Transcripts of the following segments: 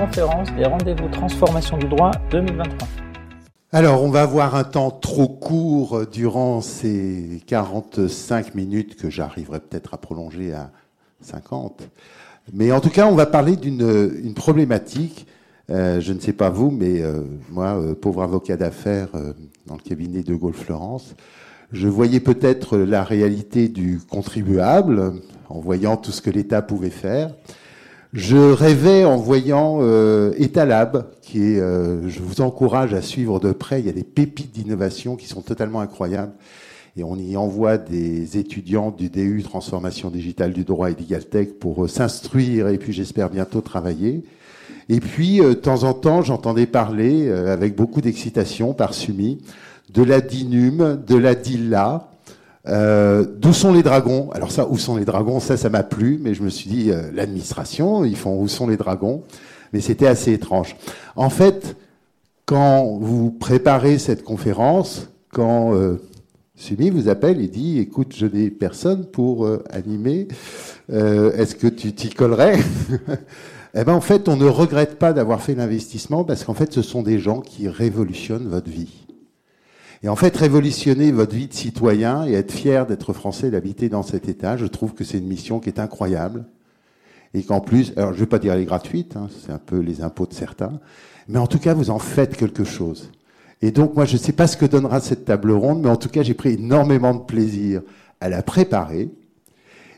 conférence des rendez-vous transformation du droit 2023. Alors, on va avoir un temps trop court durant ces 45 minutes que j'arriverai peut-être à prolonger à 50. Mais en tout cas, on va parler d'une problématique. Euh, je ne sais pas vous, mais euh, moi, euh, pauvre avocat d'affaires dans le cabinet de Gaulle-Florence, je voyais peut-être la réalité du contribuable en voyant tout ce que l'État pouvait faire. Je rêvais en voyant euh, Etalab, qui est, euh, je vous encourage à suivre de près. Il y a des pépites d'innovation qui sont totalement incroyables. Et on y envoie des étudiants du DU Transformation Digitale du Droit et d'Igaltech pour euh, s'instruire et puis j'espère bientôt travailler. Et puis, euh, de temps en temps, j'entendais parler avec beaucoup d'excitation par Sumi de la DINUM, de la DILA, euh, d'où sont les dragons? Alors ça, où sont les dragons? Ça, ça m'a plu, mais je me suis dit, euh, l'administration, ils font où sont les dragons? Mais c'était assez étrange. En fait, quand vous préparez cette conférence, quand euh, Sumi vous appelle et dit, écoute, je n'ai personne pour euh, animer, euh, est-ce que tu t'y collerais? Eh ben, en fait, on ne regrette pas d'avoir fait l'investissement parce qu'en fait, ce sont des gens qui révolutionnent votre vie. Et en fait, révolutionner votre vie de citoyen et être fier d'être français, d'habiter dans cet État, je trouve que c'est une mission qui est incroyable. Et qu'en plus, alors je ne vais pas dire elle est gratuite, hein, c'est un peu les impôts de certains, mais en tout cas, vous en faites quelque chose. Et donc, moi, je ne sais pas ce que donnera cette table ronde, mais en tout cas, j'ai pris énormément de plaisir à la préparer.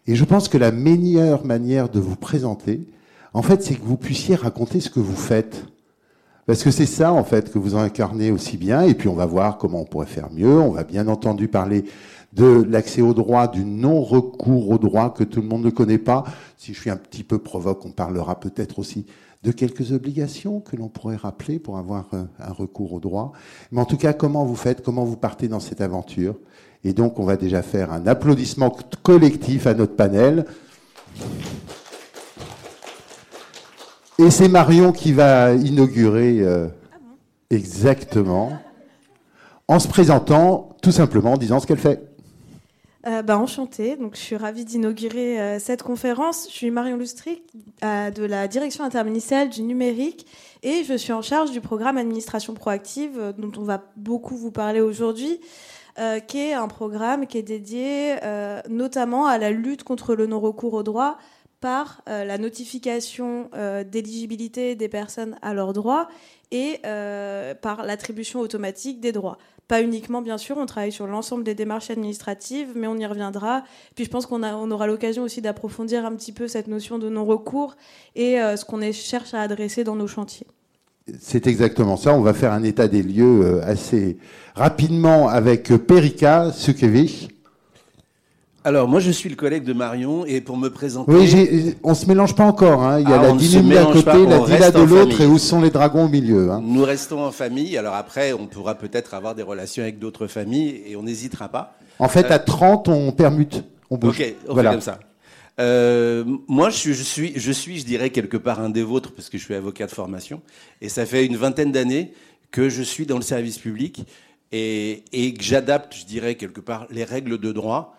Et je pense que la meilleure manière de vous présenter, en fait, c'est que vous puissiez raconter ce que vous faites. Parce que c'est ça, en fait, que vous incarnez aussi bien. Et puis, on va voir comment on pourrait faire mieux. On va bien entendu parler de l'accès au droit, du non-recours au droit que tout le monde ne connaît pas. Si je suis un petit peu provoque, on parlera peut-être aussi de quelques obligations que l'on pourrait rappeler pour avoir euh, un recours au droit. Mais en tout cas, comment vous faites, comment vous partez dans cette aventure? Et donc, on va déjà faire un applaudissement collectif à notre panel. Et c'est Marion qui va inaugurer euh, exactement en se présentant tout simplement en disant ce qu'elle fait. Euh, bah, enchantée, donc je suis ravie d'inaugurer euh, cette conférence. Je suis Marion Lustric euh, de la direction interministérielle du numérique et je suis en charge du programme administration proactive dont on va beaucoup vous parler aujourd'hui, qui est un programme qui est dédié notamment à la lutte contre le non-recours au droit par euh, la notification euh, d'éligibilité des personnes à leurs droits et euh, par l'attribution automatique des droits. Pas uniquement, bien sûr, on travaille sur l'ensemble des démarches administratives, mais on y reviendra. Puis je pense qu'on aura l'occasion aussi d'approfondir un petit peu cette notion de non-recours et ce qu'on cherche à adresser dans nos chantiers. C'est exactement ça. On va faire un état des lieux assez rapidement avec Perika Sukevich. Alors, moi, je suis le collègue de Marion, et pour me présenter... Oui, on se mélange pas encore. hein. Il y a Ah, la Dinum d'un côté, pas, la Dila de l'autre, et où sont les dragons au milieu. hein. Nous restons en famille, alors après, on pourra peut-être avoir des relations avec d'autres familles, et on n'hésitera pas. En fait, Euh, à 30, on permute, on bouge. Ok, on Voilà. fait comme ça. Euh, moi, je suis, je suis, je suis, je dirais quelque part un des vôtres parce que je suis avocat de formation, et ça fait une vingtaine d'années que je suis dans le service public et, et que j'adapte, je dirais quelque part, les règles de droit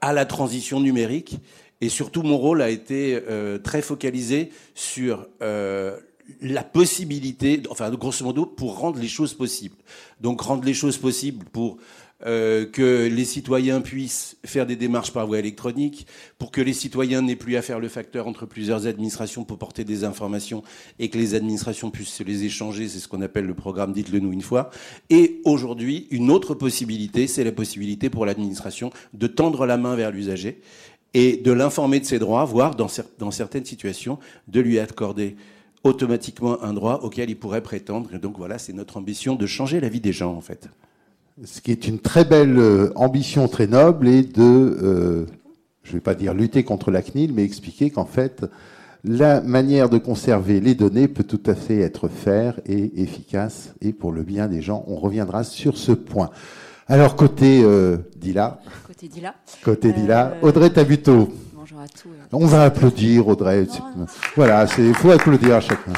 à la transition numérique. Et surtout, mon rôle a été euh, très focalisé sur euh, la possibilité, enfin, grosso modo, pour rendre les choses possibles. Donc, rendre les choses possibles pour euh, que les citoyens puissent faire des démarches par voie électronique, pour que les citoyens n'aient plus à faire le facteur entre plusieurs administrations pour porter des informations et que les administrations puissent se les échanger, c'est ce qu'on appelle le programme Dites-le nous une fois. Et aujourd'hui, une autre possibilité, c'est la possibilité pour l'administration de tendre la main vers l'usager et de l'informer de ses droits, voire dans, dans certaines situations, de lui accorder automatiquement un droit auquel il pourrait prétendre. Et donc voilà, c'est notre ambition de changer la vie des gens en fait. Ce qui est une très belle euh, ambition très noble et de, euh, je ne vais pas dire lutter contre la CNIL, mais expliquer qu'en fait, la manière de conserver les données peut tout à fait être faire et efficace et pour le bien des gens. On reviendra sur ce point. Alors, côté euh, Dila, Côté Dila. côté Euh, Dila, Audrey Tabuteau. Bonjour à tous. On va applaudir, Audrey. C'est- Voilà, il faut applaudir à chacun.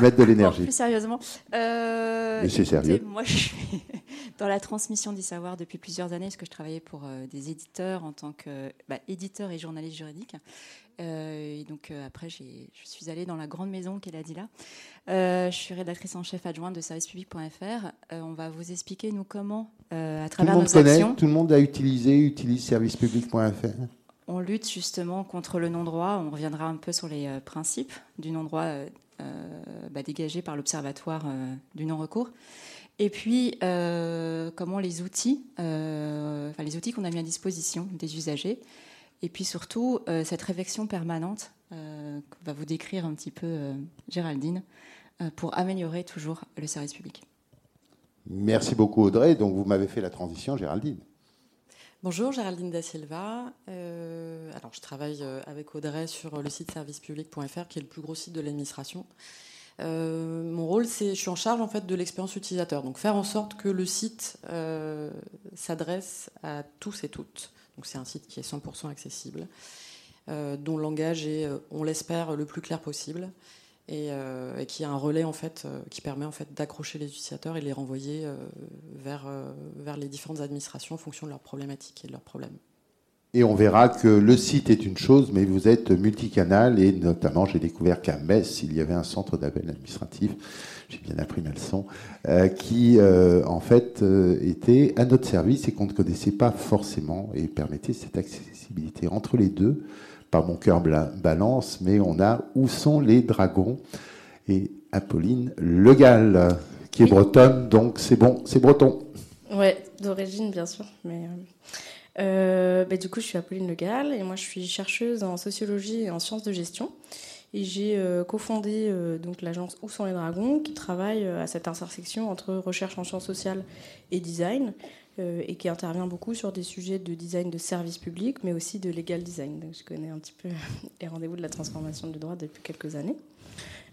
Mettre de l'énergie. plus sérieusement. Euh, Mais c'est sérieux. Moi, je suis dans la transmission du savoir depuis plusieurs années, parce que je travaillais pour euh, des éditeurs en tant que bah, éditeur et journaliste juridique. Euh, et donc après, je suis allée dans la grande maison qu'elle a dit là. je suis rédactrice en chef adjointe de servicepublic.fr. on va vous expliquer nous comment, à travers tout le monde connaît, Tout le monde a utilisé, utilise servicepublic.fr on lutte justement contre le non-droit. On reviendra un peu sur les euh, principes du non-droit euh, bah, dégagés par l'Observatoire du non-recours. Et puis, comment les outils, enfin, les outils qu'on a mis à disposition des usagers. Et puis surtout, cette réflexion permanente que va vous décrire un petit peu Géraldine pour améliorer toujours le service public. Merci beaucoup Audrey. Donc vous m'avez fait la transition, Géraldine. Bonjour, Géraldine Da Silva. Euh, alors, je travaille euh, avec Audrey sur le site servicepublic.fr, qui est le plus gros site de l'administration. Euh, mon rôle, c'est, je suis en charge fait de l'expérience utilisateur, donc faire en sorte que le site s'adresse à tous et toutes. Donc, c'est un site qui est 100% accessible, dont le langage est, on l'espère, le plus clair possible. Euh, et, qui a un relais en fait euh, qui permet en fait d'accrocher les utilisateurs et les renvoyer euh, vers, vers les différentes administrations en fonction de leurs problématiques et de leurs problèmes. Et on verra que le site est une chose, mais vous êtes multicanal et notamment j'ai découvert qu'à Metz, il y avait un centre d'appel administratif, j'ai bien appris ma leçon, qui en fait était à notre service et qu'on ne connaissait pas forcément et permettait cette accessibilité entre les deux pas mon cœur balance, mais on a Où sont les dragons? Et Apolline Legal, qui est bretonne, donc c'est bon, c'est breton. Ouais, d'origine bien sûr, mais euh, euh, bah, du coup je suis Apolline Legal et moi je suis chercheuse en sociologie et en sciences de gestion. Et j'ai euh, cofondé donc l'agence Où sont les dragons, qui travaille à cette intersection entre recherche en sciences sociales et design. Euh, et qui intervient beaucoup sur des sujets de design de services publics, mais aussi de legal design. Donc, je connais un petit peu les rendez-vous de la transformation du droit depuis quelques années.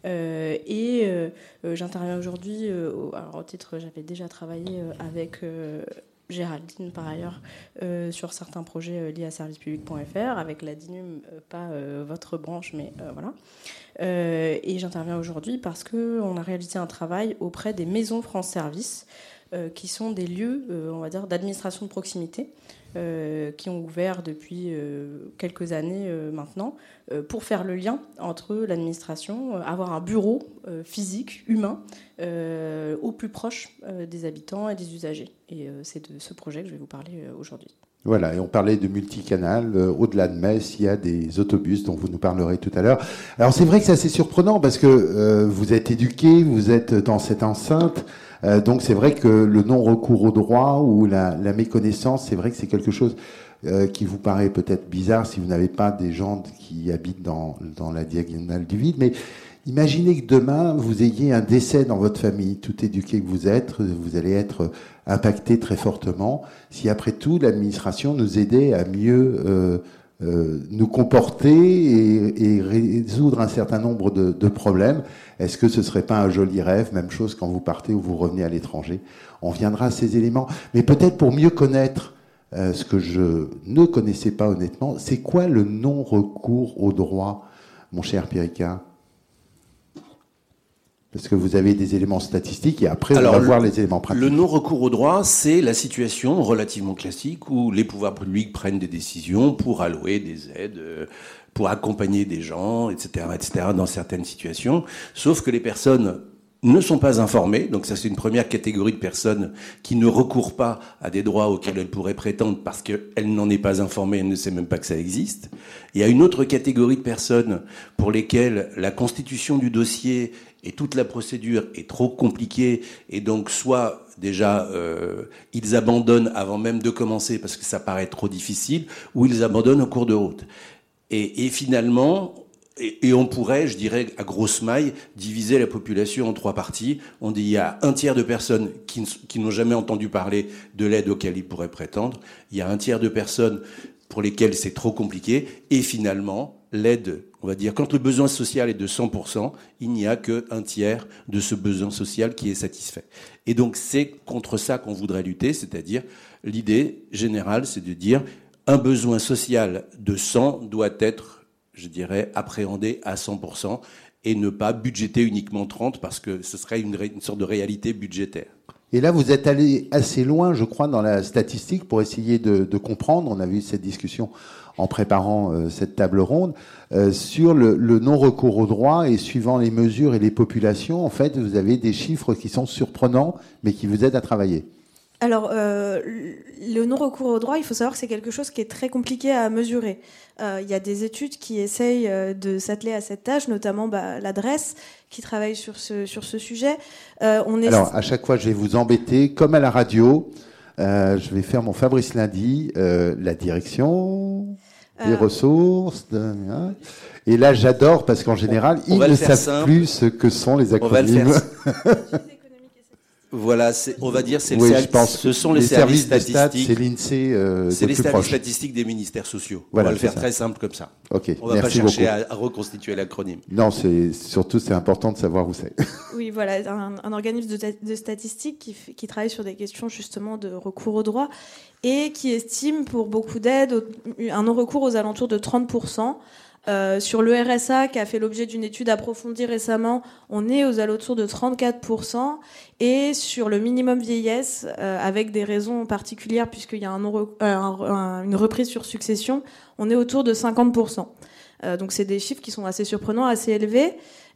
Euh, et euh, j'interviens aujourd'hui, au titre, j'avais déjà travaillé avec Géraldine par ailleurs sur certains projets liés à servicepublic.fr, avec la DINUM, pas votre branche, mais voilà. et j'interviens aujourd'hui parce qu'on a réalisé un travail auprès des maisons France Service. Euh, qui sont des lieux, euh, on va dire, d'administration de proximité, euh, qui ont ouvert depuis quelques années maintenant, pour faire le lien entre l'administration, avoir un bureau physique, humain, au plus proche des habitants et des usagers. Et c'est de ce projet que je vais vous parler aujourd'hui. Voilà, et on parlait de multicanal. Au-delà de Metz, il y a des autobus dont vous nous parlerez tout à l'heure. Alors c'est vrai que c'est assez surprenant parce que vous êtes éduqué, vous êtes dans cette enceinte. Euh, donc c'est vrai que le non-recours au droit ou la, méconnaissance, c'est vrai que c'est quelque chose euh, qui vous paraît peut-être bizarre si vous n'avez pas des gens qui habitent dans, la diagonale du vide. Mais imaginez que demain, vous ayez un décès dans votre famille, tout éduqué que vous êtes, vous allez être impacté très fortement. Si après tout, l'administration nous aidait à mieux... Euh, euh, nous comporter et, résoudre un certain nombre de, problèmes. Est-ce que ce serait pas un joli rêve Même chose quand vous partez ou vous revenez à l'étranger? On viendra à ces éléments. Mais peut-être pour mieux connaître euh, ce que je ne connaissais pas honnêtement, c'est quoi le non-recours au droit, mon cher Pierrica parce que vous avez des éléments statistiques et après on va voir les éléments pratiques. Le non-recours au droit, c'est la situation relativement classique où les pouvoirs publics prennent des décisions pour allouer des aides, euh, pour accompagner des gens, etc., etc., dans certaines situations. Sauf que les personnes ne sont pas informées, donc ça c'est une première catégorie de personnes qui ne recourent pas à des droits auxquels elles pourraient prétendre parce qu'elles n'en est pas informée, elles ne sait même pas que ça existe. Il y a une autre catégorie de personnes pour lesquelles la constitution du dossier et toute la procédure est trop compliquée et donc soit déjà euh, ils abandonnent avant même de commencer parce que ça paraît trop difficile ou ils abandonnent au cours de route. Et, et finalement, et, on pourrait, je dirais, à grosse maille, diviser la population en trois parties. On dit il y a un tiers de personnes qui, qui n'ont jamais entendu parler de l'aide auquel ils pourraient prétendre. Il y a un tiers de personnes pour lesquelles c'est trop compliqué. Et finalement, l'aide on va dire, quand le besoin social est de 100%, il n'y a qu'un tiers de ce besoin social qui est satisfait. Et donc c'est contre ça qu'on voudrait lutter, c'est-à-dire l'idée générale, c'est de dire un besoin social de 100 doit être, je dirais, appréhendé à 100%. et ne pas budgéter uniquement 30 parce que ce serait une, une sorte de réalité budgétaire. Et là, vous êtes allé assez loin, je crois, dans la statistique pour essayer de, de comprendre. On a vu cette discussion en préparant euh, cette table ronde euh, sur le, le non-recours au droit et suivant les mesures et les populations. En fait, vous avez des chiffres qui sont surprenants, mais qui vous aident à travailler. Alors, euh, le non-recours au droit, il faut savoir que c'est quelque chose qui est très compliqué à mesurer. Euh, il y a des études qui essayent euh, de s'atteler à cette tâche, notamment bah, l'adresse qui travaille sur ce, sur ce sujet. Euh, on est... Alors, à chaque fois, je vais vous embêter, comme à la radio. Euh, je vais faire mon Fabrice Lundi, la direction, les ressources. De, hein. Et là, j'adore parce qu'en général, on ils ne savent simple. plus ce que sont les acronymes. Voilà, on va dire c'est oui, le pense, ce sont les, les services, services statistiques. C'est l'INSEE. Euh, c'est les services proche. statistiques des ministères sociaux. Voilà, on va le faire ça. très simple comme ça. Ok. On va Merci pas chercher à, à, reconstituer l'acronyme. Non, c'est surtout c'est important de savoir où c'est. Oui, voilà, un, un organisme de, de statistiques qui, qui, travaille sur des questions justement de recours au droit et qui estime pour beaucoup d'aides un non-recours aux alentours de 30 euh, sur le RSA, qui a fait l'objet d'une étude approfondie récemment, on est aux alentours de 34%. Et sur le minimum vieillesse, euh, avec des raisons particulières, puisqu'il y a euh, un, une reprise sur succession, on est autour de 50%. Euh, donc c'est des chiffres qui sont assez surprenants, assez élevés.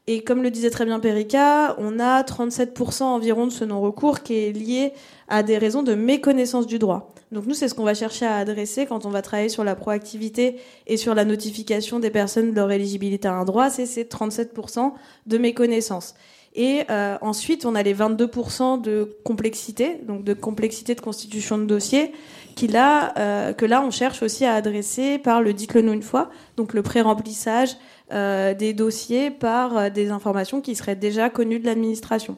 Et comme le disait très bien Perica, on a 37% environ de ce non-recours qui est lié à des raisons de méconnaissance du droit. Donc nous, c'est ce qu'on va chercher à adresser quand on va travailler sur la proactivité et sur la notification des personnes de leur éligibilité à un droit, c'est ces 37% de méconnaissance. Et euh, ensuite, on a les 22% de complexité, donc de complexité de constitution de dossier, qui là, euh, que là, on cherche aussi à adresser par le dites-le nous une fois, donc le pré-remplissage euh, des dossiers par des informations qui seraient déjà connues de l'administration.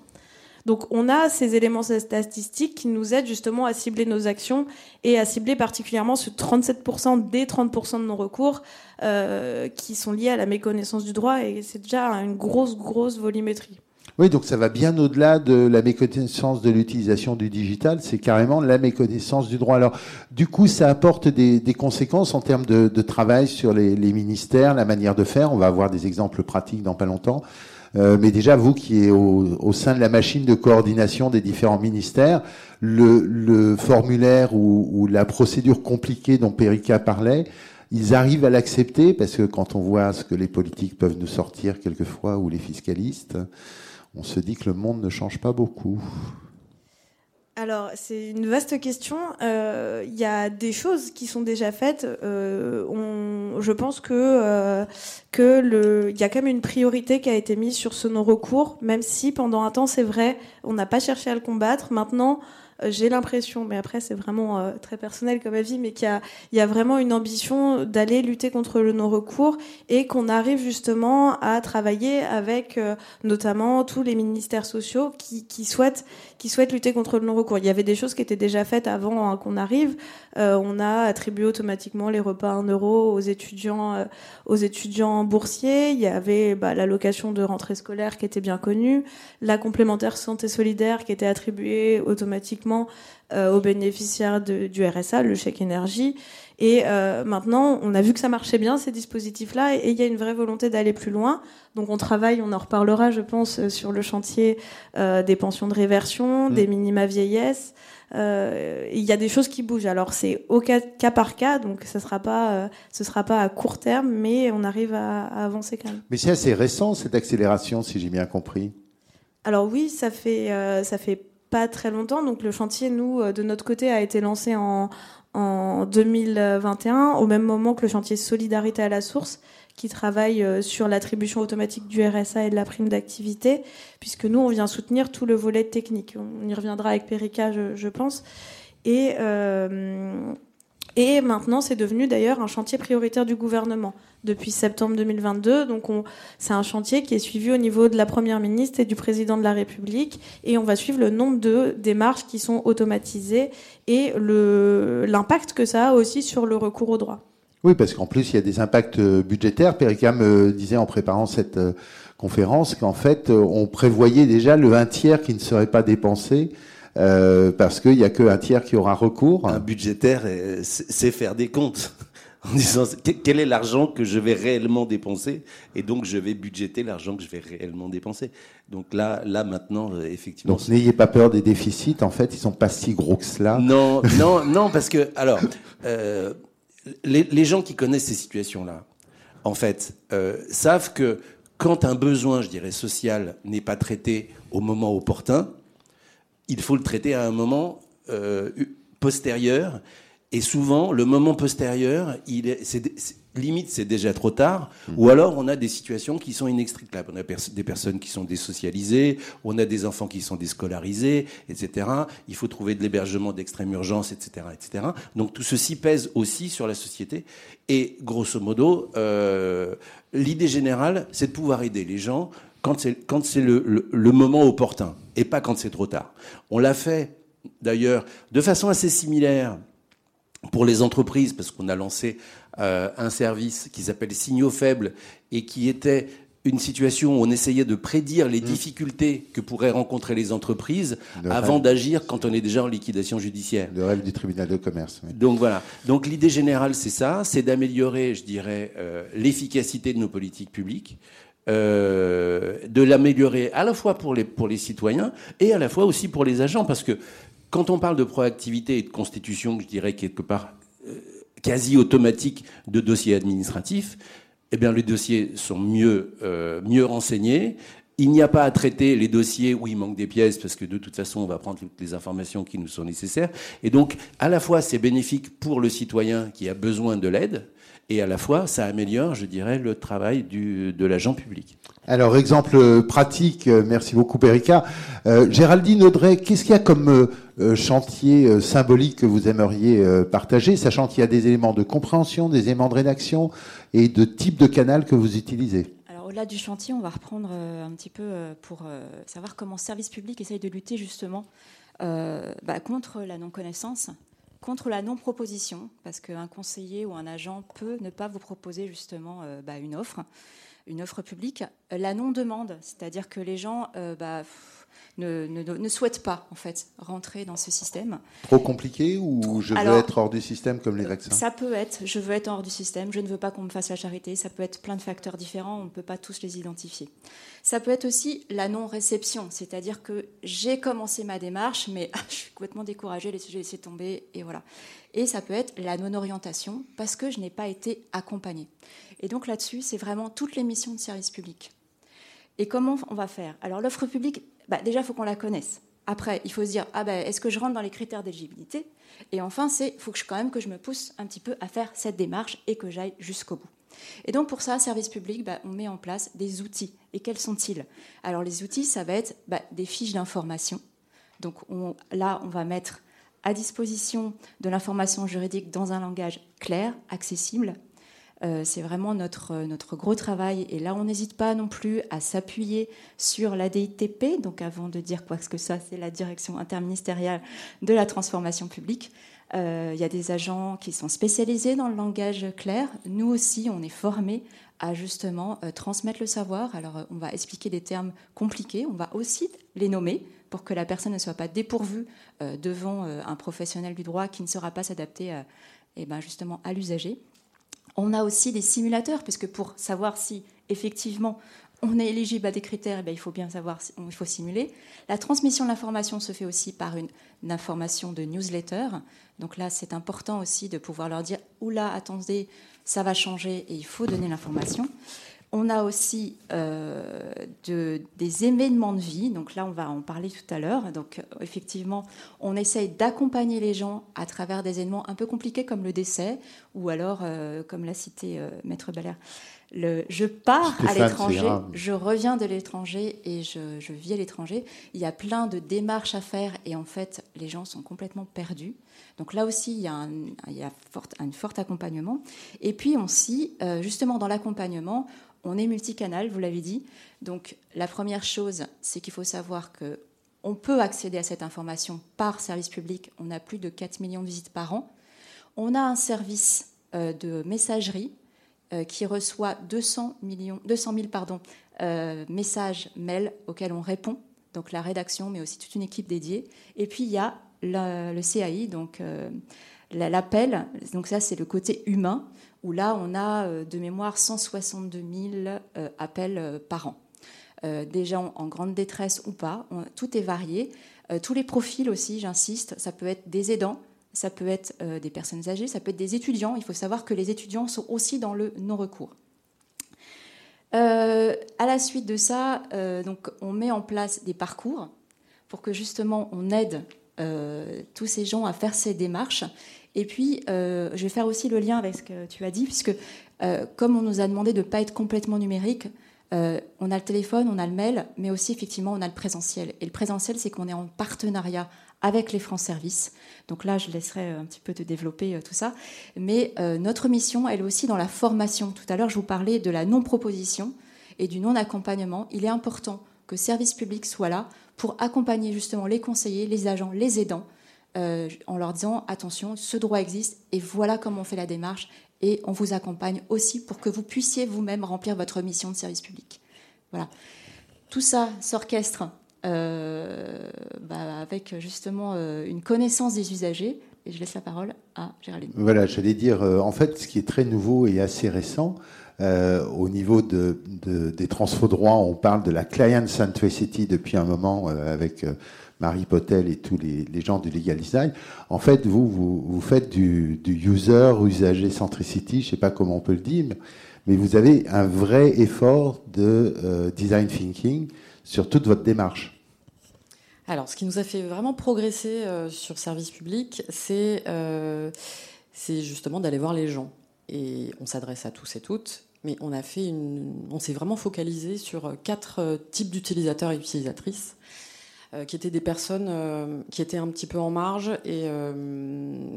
Donc on a ces éléments statistiques qui nous aident justement à cibler nos actions et à cibler particulièrement ce 37% des 30% de non-recours euh, qui sont liés à la méconnaissance du droit et c'est déjà une grosse, grosse volumétrie. Oui, donc ça va bien au-delà de la méconnaissance de l'utilisation du digital, c'est carrément la méconnaissance du droit. Alors, du coup, ça apporte des, conséquences en termes de, de travail sur les, les, ministères, la manière de faire. On va avoir des exemples pratiques dans pas longtemps. Euh, mais déjà, vous qui êtes au, au, sein de la machine de coordination des différents ministères, le, le formulaire ou, ou, la procédure compliquée dont Perica parlait, ils arrivent à l'accepter parce que quand on voit ce que les politiques peuvent nous sortir quelquefois ou les fiscalistes, on se dit que le monde ne change pas beaucoup. Alors, c'est une vaste question. Il euh, y a des choses qui sont déjà faites. Euh, je pense que euh, y a quand même une priorité qui a été mise sur ce non-recours, même si pendant un temps, c'est vrai, on n'a pas cherché à le combattre. Maintenant, j'ai l'impression, mais après c'est vraiment euh, très personnel comme avis, mais qu'il y a, vraiment une ambition d'aller lutter contre le non-recours et qu'on arrive justement à travailler avec euh, notamment tous les ministères sociaux qui, souhaitent, qui souhaitent lutter contre le non-recours. Il y avait des choses qui étaient déjà faites avant hein, qu'on arrive. Euh, on a attribué automatiquement les repas à 1 euro aux étudiants, euh, aux étudiants boursiers. Il y avait bah, l'allocation de rentrée scolaire qui était bien connue, la complémentaire santé solidaire qui était attribuée automatiquement euh, aux bénéficiaires du RSA, le chèque énergie. Et euh, maintenant, on a vu que ça marchait bien, ces dispositifs-là, et il y a une vraie volonté d'aller plus loin. Donc on travaille, on en reparlera, je pense, euh, sur le chantier euh, des pensions de réversion, mmh. des minima vieillesse. Euh, il y a des choses qui bougent. Alors c'est au cas, cas, par cas, donc ça sera pas, ce sera pas à court terme, mais on arrive à, à avancer quand même. Mais c'est assez récent cette accélération, si j'ai bien compris. Alors oui, ça fait, ça fait pas très longtemps. Donc le chantier, nous, de notre côté, a été lancé en, en 2021, au même moment que le chantier Solidarité à la source, qui travaille sur l'attribution automatique du RSA et de la prime d'activité, puisque nous, on vient soutenir tout le volet technique. On y reviendra avec Perica, je, je pense. Et, euh, et maintenant, c'est devenu d'ailleurs un chantier prioritaire du gouvernement depuis septembre 2022. Donc, c'est un chantier qui est suivi au niveau de la Première ministre et du Président de la République. Et on va suivre le nombre de démarches qui sont automatisées et l'impact que ça a aussi sur le recours au droit. Oui, parce qu'en plus, il y a des impacts budgétaires. Perica me disait en préparant cette conférence qu'en fait, on prévoyait déjà le un tiers qui ne serait pas dépensé. Euh, parce qu'il n'y a qu'un tiers qui aura recours. Un budgétaire, c'est faire des comptes. en disant quel est l'argent que je vais réellement dépenser? Et donc je vais budgéter l'argent que je vais réellement dépenser. Donc là, là maintenant, euh, effectivement. Donc n'ayez pas peur des déficits. En fait, ils sont pas si gros que cela. Non, non, non, parce que alors euh, les, les, gens qui connaissent ces situations-là, en fait, euh, savent que quand un besoin, je dirais, social n'est pas traité au moment opportun, il faut le traiter à un moment euh, postérieur et souvent, le moment postérieur, il est, limite, c'est déjà trop tard. Mmh. Ou alors, on a des situations qui sont inextricables. On a des personnes qui sont désocialisées, on a des enfants qui sont déscolarisés, etc. Il faut trouver de l'hébergement d'extrême urgence, etc., etc. Donc, tout ceci pèse aussi sur la société. Et grosso modo, euh, l'idée générale, c'est de pouvoir aider les gens quand c'est le moment opportun et pas quand c'est trop tard. On l'a fait d'ailleurs de façon assez similaire pour les entreprises, parce qu'on a lancé euh, un service qui s'appelle Signaux faibles et qui était une situation où on essayait de prédire les mmh. difficultés que pourraient rencontrer les entreprises avant d'agir quand on est déjà en liquidation judiciaire. Le rêve du tribunal de commerce. Donc voilà. Donc l'idée générale, c'est ça, c'est d'améliorer, je dirais, euh, l'efficacité de nos politiques publiques. Euh, de l'améliorer à la fois pour les, pour les citoyens et à la fois aussi pour les agents, parce que quand on parle de proactivité et de constitution, je dirais quelque part euh, quasi automatique de dossiers administratifs, eh bien les dossiers sont mieux, euh, mieux renseignés. Il n'y a pas à traiter les dossiers où il manque des pièces, parce que de toute façon, on va prendre toutes les informations qui nous sont nécessaires. Et donc, à la fois, c'est bénéfique pour le citoyen qui a besoin de l'aide, et à la fois, ça améliore, je dirais, le travail du, de l'agent public. Alors, exemple pratique, euh, merci beaucoup, Erika. Euh, Géraldine Audrey, qu'est-ce qu'il y a comme euh, chantier symbolique que vous aimeriez partager, sachant qu'il y a des éléments de compréhension, des éléments de rédaction et de type de canal que vous utilisez? Alors, au-delà du chantier, on va reprendre un petit peu pour savoir comment le service public essaye de lutter justement bah, contre la non-connaissance contre la non-proposition, parce qu'un conseiller ou un agent peut ne pas vous proposer justement euh, bah, une offre, une offre publique. La non-demande, c'est-à-dire que les gens euh, bah, ne, ne, souhaitent pas en fait rentrer dans ce système. Trop compliqué ou je veux être hors du système comme les vaccins? Ça peut être, je veux être hors du système, je ne veux pas qu'on me fasse la charité, ça peut être plein de facteurs différents, on ne peut pas tous les identifier. Ça peut être aussi la non-réception, c'est-à-dire que j'ai commencé ma démarche, mais je suis complètement découragée, les sujets laissés tomber, et voilà. Et ça peut être la non-orientation, parce que je n'ai pas été accompagnée. Et donc là-dessus, c'est vraiment toutes les missions de service public. Et comment on va faire? Alors l'offre publique, bah, déjà, il faut qu'on la connaisse. Après, il faut se dire, ah ben, est-ce que je rentre dans les critères d'éligibilité? Et enfin, c'est, faut que je, quand même que je me pousse un petit peu à faire cette démarche et que j'aille jusqu'au bout. Et donc pour ça, service public, bah, on met en place des outils. Et quels sont-ils? Alors les outils, ça va être bah, des fiches d'information. Donc là, on va mettre à disposition de l'information juridique dans un langage clair, accessible. Euh, c'est vraiment notre, notre gros travail. Et là, on n'hésite pas non plus à s'appuyer sur la DITP. Donc avant de dire quoi que ça, c'est la direction interministérielle de la transformation publique. Euh, il y a des agents qui sont spécialisés dans le langage clair. Nous aussi, on est formés à justement euh, transmettre le savoir. Alors, euh, on va expliquer des termes compliqués, on va aussi les nommer pour que la personne ne soit pas dépourvue devant un professionnel du droit qui ne saura pas s'adapter eh ben, justement à l'usager. On a aussi des simulateurs, puisque pour savoir si effectivement on est éligible à des critères, eh il faut bien savoir, il faut simuler. La transmission de l'information se fait aussi par une, information de newsletter. Donc là, c'est important aussi de pouvoir leur dire, oula, attendez, ça va changer et il faut donner l'information. On a aussi euh, de, des événements de vie. Donc là, on va en parler tout à l'heure. Donc euh, effectivement, on essaye d'accompagner les gens à travers des événements un peu compliqués comme le décès ou alors, euh, comme l'a cité Maître Balaire, je pars à l'étranger, je reviens de l'étranger et je, vis à l'étranger. Il y a plein de démarches à faire et en fait, les gens sont complètement perdus. Donc là aussi, il y a un, il fort, accompagnement. Et puis aussi, euh, justement, dans l'accompagnement, on est multicanal, vous l'avez dit. Donc la première chose, c'est qu'il faut savoir que on peut accéder à cette information par service public. On a plus de 4 millions de visites par an. On a un service euh, de messagerie euh, qui reçoit 200, millions, 200 000 pardon, euh, messages mails auxquels on répond, donc la rédaction, mais aussi toute une équipe dédiée. Et puis il y a le CAI, donc l'appel, donc ça c'est le côté humain. Où là, on a de mémoire 162 000 appels par an. des gens en grande détresse ou pas, tout est varié. tous les profils aussi, j'insiste, ça peut être des aidants, ça peut être des personnes âgées, ça peut être des étudiants. Il faut savoir que les étudiants sont aussi dans le non-recours. Euh, à la suite de ça, euh, donc, on met en place des parcours pour que justement on aide euh, tous ces gens à faire ces démarches. Et puis, je vais faire aussi le lien avec ce que tu as dit, puisque comme on nous a demandé de ne pas être complètement numérique, on a le téléphone, on a le mail, mais aussi effectivement on a le présentiel. Et le présentiel, c'est qu'on est en partenariat avec les France Services. Donc là, je laisserai un petit peu te développer tout ça. Mais notre mission, elle est aussi dans la formation. Tout à l'heure, je vous parlais de la non-proposition et du non-accompagnement. Il est important que Service Public soit là pour accompagner justement les conseillers, les agents, les aidants, en leur disant attention, ce droit existe et voilà comment on fait la démarche et on vous accompagne aussi pour que vous puissiez vous-même remplir votre mission de service public. Voilà. Tout ça s'orchestre euh, bah, avec justement euh, une connaissance des usagers. Et je laisse la parole à Géraldine. Voilà, j'allais dire, euh, en fait, ce qui est très nouveau et assez récent, au niveau de, des transfo droits, on parle de la client centricity depuis un moment avec Marie Potel et tous les, gens du legal design. En fait, vous, vous, faites du, user, usager centricity, je ne sais pas comment on peut le dire, mais vous avez un vrai effort de design thinking sur toute votre démarche Alors, ce qui nous a fait vraiment progresser euh, sur service public, euh, c'est justement d'aller voir les gens. Et on s'adresse à tous et toutes, mais on a fait une, on s'est vraiment focalisé sur quatre euh, types d'utilisateurs et utilisatrices, qui étaient des personnes qui étaient un petit peu en marge, et,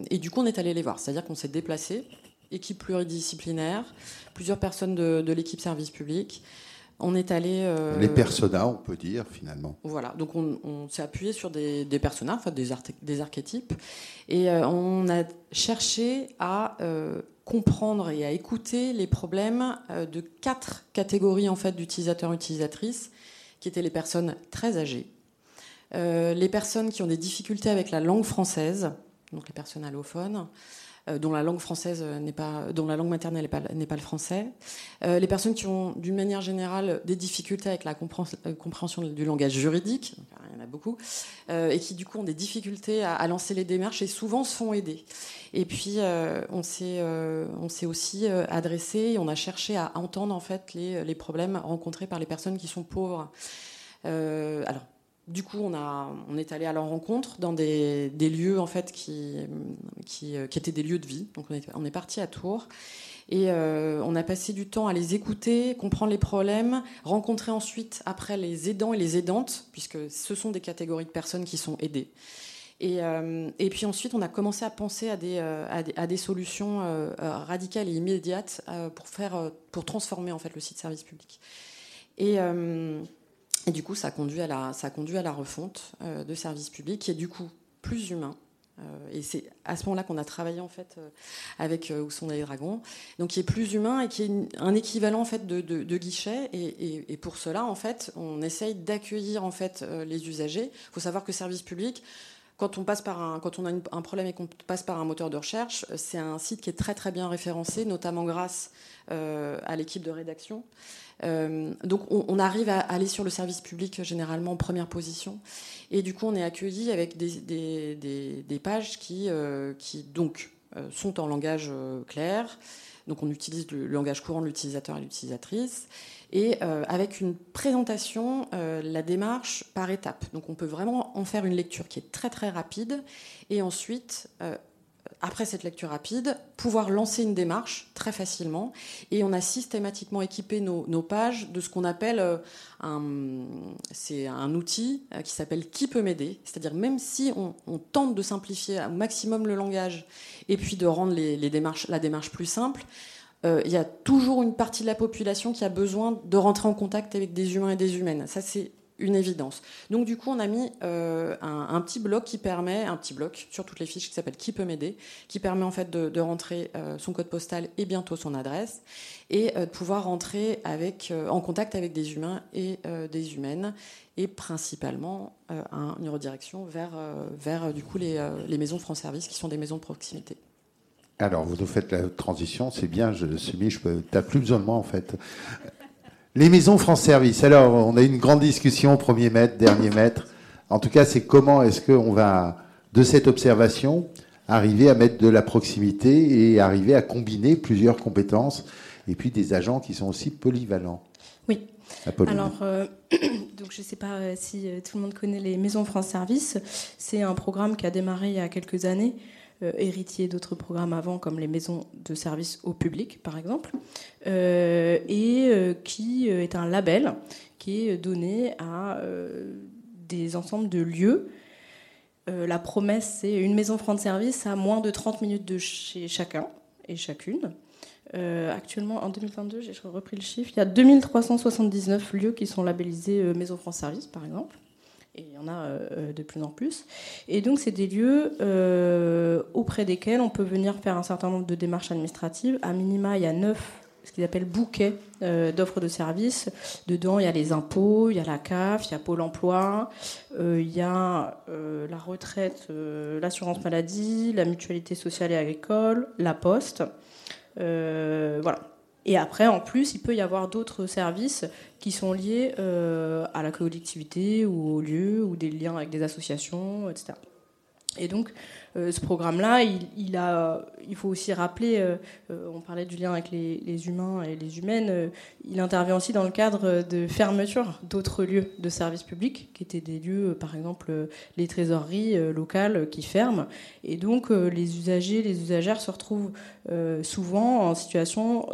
et du coup on est allé les voir. C'est-à-dire qu'on s'est déplacé, équipe pluridisciplinaire, plusieurs personnes de, de l'équipe service public. On est allé. Euh, les personas, on peut dire, finalement. Voilà, donc on, s'est appuyé sur des, des personas, enfin des, des archétypes, et euh, on a cherché à euh, comprendre et à écouter les problèmes de quatre catégories en fait, d'utilisateurs-utilisatrices, qui étaient les personnes très âgées, les personnes qui ont des difficultés avec la langue française, donc les personnes allophones, euh, dont la langue française n'est pas, dont la langue maternelle n'est pas, le français. Euh, les personnes qui ont, d'une manière générale, des difficultés avec la euh, compréhension du langage juridique, il y en a beaucoup, et qui du coup ont des difficultés à, lancer les démarches et souvent se font aider. Et puis on s'est, on s'est aussi adressé, on a cherché à entendre en fait les, les problèmes rencontrés par les personnes qui sont pauvres. alors du coup, on, a, on est allé à leur rencontre dans des, lieux en fait qui, qui, euh, étaient des lieux de vie. Donc on est, on est parti à Tours et euh, on a passé du temps à les écouter, comprendre les problèmes, rencontrer ensuite après les aidants et les aidantes, puisque ce sont des catégories de personnes qui sont aidées. Et, euh, et puis ensuite, on a commencé à penser à des, à des, solutions radicales et immédiates pour, faire, pour transformer en fait le site service public. Et et du coup, ça conduit à la, conduit à la refonte euh, de services publics qui est du coup plus humain. Euh, et c'est à ce moment-là qu'on a travaillé en fait euh, avec Où sont donc qui est plus humain et qui est un équivalent en fait de, guichet. Et, et, pour cela, en fait, on essaye d'accueillir en fait les usagers. Il faut savoir que service public, quand on, a un problème et qu'on passe par un moteur de recherche, c'est un site qui est très très bien référencé, notamment grâce à l'équipe de rédaction. Euh, donc on, arrive à aller sur le service public généralement en première position. Et du coup, on est accueilli avec des, pages qui, euh, qui donc euh, sont en langage clair. Donc on utilise le langage courant de l'utilisateur et l'utilisatrice. Et avec une présentation, la démarche par étapes. Donc on peut vraiment en faire une lecture qui est très très rapide. Et ensuite, après cette lecture rapide, pouvoir lancer une démarche très facilement. Et on a systématiquement équipé nos, pages de ce qu'on appelle euh, un, c'est un outil euh, qui s'appelle Qui peut m'aider? C'est-à-dire même si on, tente de simplifier au maximum le langage et puis de rendre la démarche plus simple, euh, il y a toujours une partie de la population qui a besoin de rentrer en contact avec des humains et des humaines. Ça, c'est une évidence. Donc du coup, on a mis euh, un, petit bloc qui permet, un petit bloc sur toutes les fiches qui s'appelle Qui peut m'aider, qui permet en fait de, rentrer euh, son code postal et bientôt son adresse et euh, de pouvoir rentrer avec, en contact avec des humains et des humaines et principalement une redirection vers, vers du coup les, les maisons France Service qui sont des maisons de proximité. Alors, vous nous faites la transition, c'est bien, je suis mis, je peux, plus besoin de moi en fait. Les maisons France Service. Alors, on a eu une grande discussion, premier mètre, dernier mètre. En tout cas, c'est comment est-ce qu'on va, de cette observation, arriver à mettre de la proximité et arriver à combiner plusieurs compétences et puis des agents qui sont aussi polyvalents. Oui. Alors, euh, donc je ne sais pas euh, si euh, tout le monde connaît les Maisons France Service. C'est un programme qui a démarré il y a quelques années, héritier d'autres programmes avant, comme les maisons de service au public, par exemple, et qui est un label qui est donné à des ensembles de lieux la promesse, c'est une maison France Service à moins de 30 minutes de chez chacun et chacune. Euh, actuellement, en 2022, j'ai repris le chiffre, il y a 2379 lieux qui sont labellisés euh, Maison France Service, par exemple. Et il y en a euh, de plus en plus. Et donc, c'est des lieux auprès desquels on peut venir faire un certain nombre de démarches administratives. À minima, il y a neuf ce qu'ils appellent bouquets d'offres de services. Dedans, il y a les impôts, il y a la CAF, il y a Pôle emploi, il y a la retraite, l'assurance maladie, la mutualité sociale et agricole, la poste. Euh, voilà. Et après, en plus, il peut y avoir d'autres services qui sont liés euh, à la collectivité ou au lieu, ou des liens avec des associations, etc. Et donc, ce programme-là, il, a, il faut aussi rappeler, euh, euh, on parlait du lien avec les, humains et les humaines, il intervient aussi dans le cadre de fermeture d'autres lieux de services publics, qui étaient des lieux, par exemple, les trésoreries locales qui ferment. Et donc, les usagers, les usagères se retrouvent souvent en situation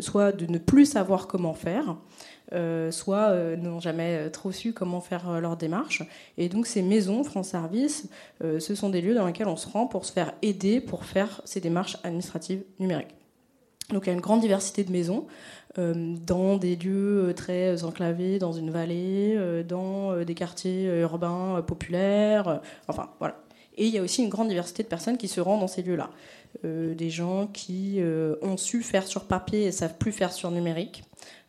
soit de ne plus savoir comment faire, euh, soit euh, n'ont jamais euh, trop su comment faire leur démarche. Et donc ces maisons France Service, ce sont des lieux dans lesquels on se rend pour se faire aider pour faire ces démarches administratives numériques. Donc il y a une grande diversité de maisons dans des lieux très enclavés, dans une vallée, dans des quartiers urbains populaires, enfin voilà. Et il y a aussi une grande diversité de personnes qui se rendent dans ces lieux-là. des gens qui ont su faire sur papier et savent plus faire sur numérique.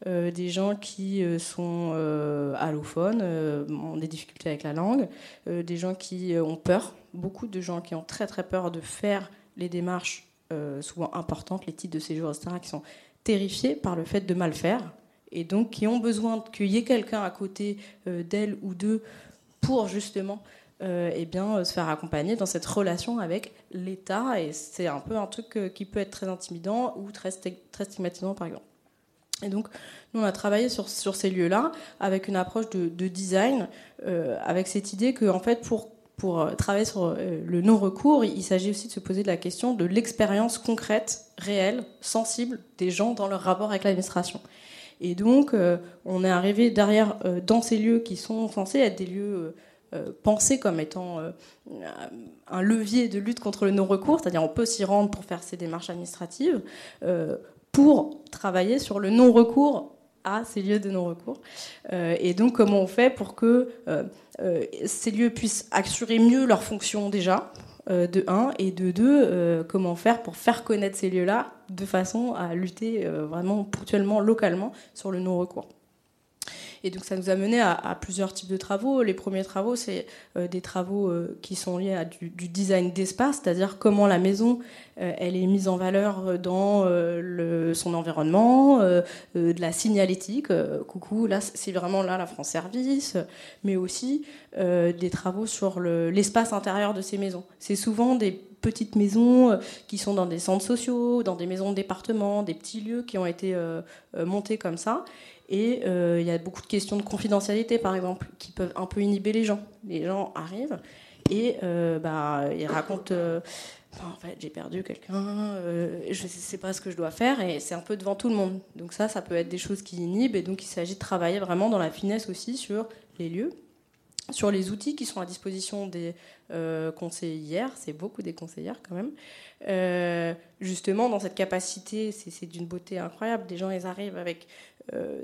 Euh, des gens qui euh, sont euh, allophones, ont des difficultés avec la langue, des gens qui ont peur, beaucoup de gens qui ont très très peur de faire les démarches souvent importantes, les titres de séjour, etc., qui sont terrifiés par le fait de mal faire, et donc qui ont besoin qu'il y ait quelqu'un à côté d'elle ou d'eux pour justement eh bien, se faire accompagner dans cette relation avec l'État. Et c'est un peu un truc qui peut être très intimidant ou très, très stigmatisant, par exemple. Et donc, nous, on a travaillé sur, sur ces lieux-là avec une approche de, design, euh, avec cette idée que, en fait, pour, pour euh, travailler sur euh, le non-recours, il, s'agit aussi de se poser la question de l'expérience concrète, réelle, sensible des gens dans leur rapport avec l'administration. Et donc, on est arrivé derrière, dans ces lieux qui sont censés être des lieux pensés comme étant un levier de lutte contre le non-recours, c'est-à-dire on peut s'y rendre pour faire ces démarches administratives pour travailler sur le non-recours à ces lieux de non-recours. Euh, et donc, comment on fait pour que euh, euh, ces lieux puissent assurer mieux leur fonction déjà, de un, et de deux, comment faire pour faire connaître ces lieux-là de façon à lutter vraiment ponctuellement, localement sur le non-recours. Et donc ça nous a mené à, plusieurs types de travaux. Les premiers travaux, c'est euh, des travaux euh, qui sont liés à du, design d'espace, c'est-à-dire comment la maison, euh, elle est mise en valeur dans son environnement, de la signalétique. coucou, là, c'est vraiment là la France Service, mais aussi des travaux sur l'espace intérieur de ces maisons. C'est souvent des petites maisons qui sont dans des centres sociaux, dans des maisons de département, des petits lieux qui ont été montés comme ça. Et euh, il y a beaucoup de questions de confidentialité, par exemple, qui peuvent un peu inhiber les gens. Les gens arrivent et euh, bah, ils racontent euh, en fait, j'ai perdu quelqu'un, je ne sais pas ce que je dois faire, et c'est un peu devant tout le monde. Donc ça, ça peut être des choses qui inhibent, et donc il s'agit de travailler vraiment dans la finesse aussi sur les lieux, sur les outils qui sont à disposition des conseillères, c'est beaucoup des conseillères quand même, justement dans cette capacité, c'est d'une beauté incroyable, des gens ils arrivent avec euh,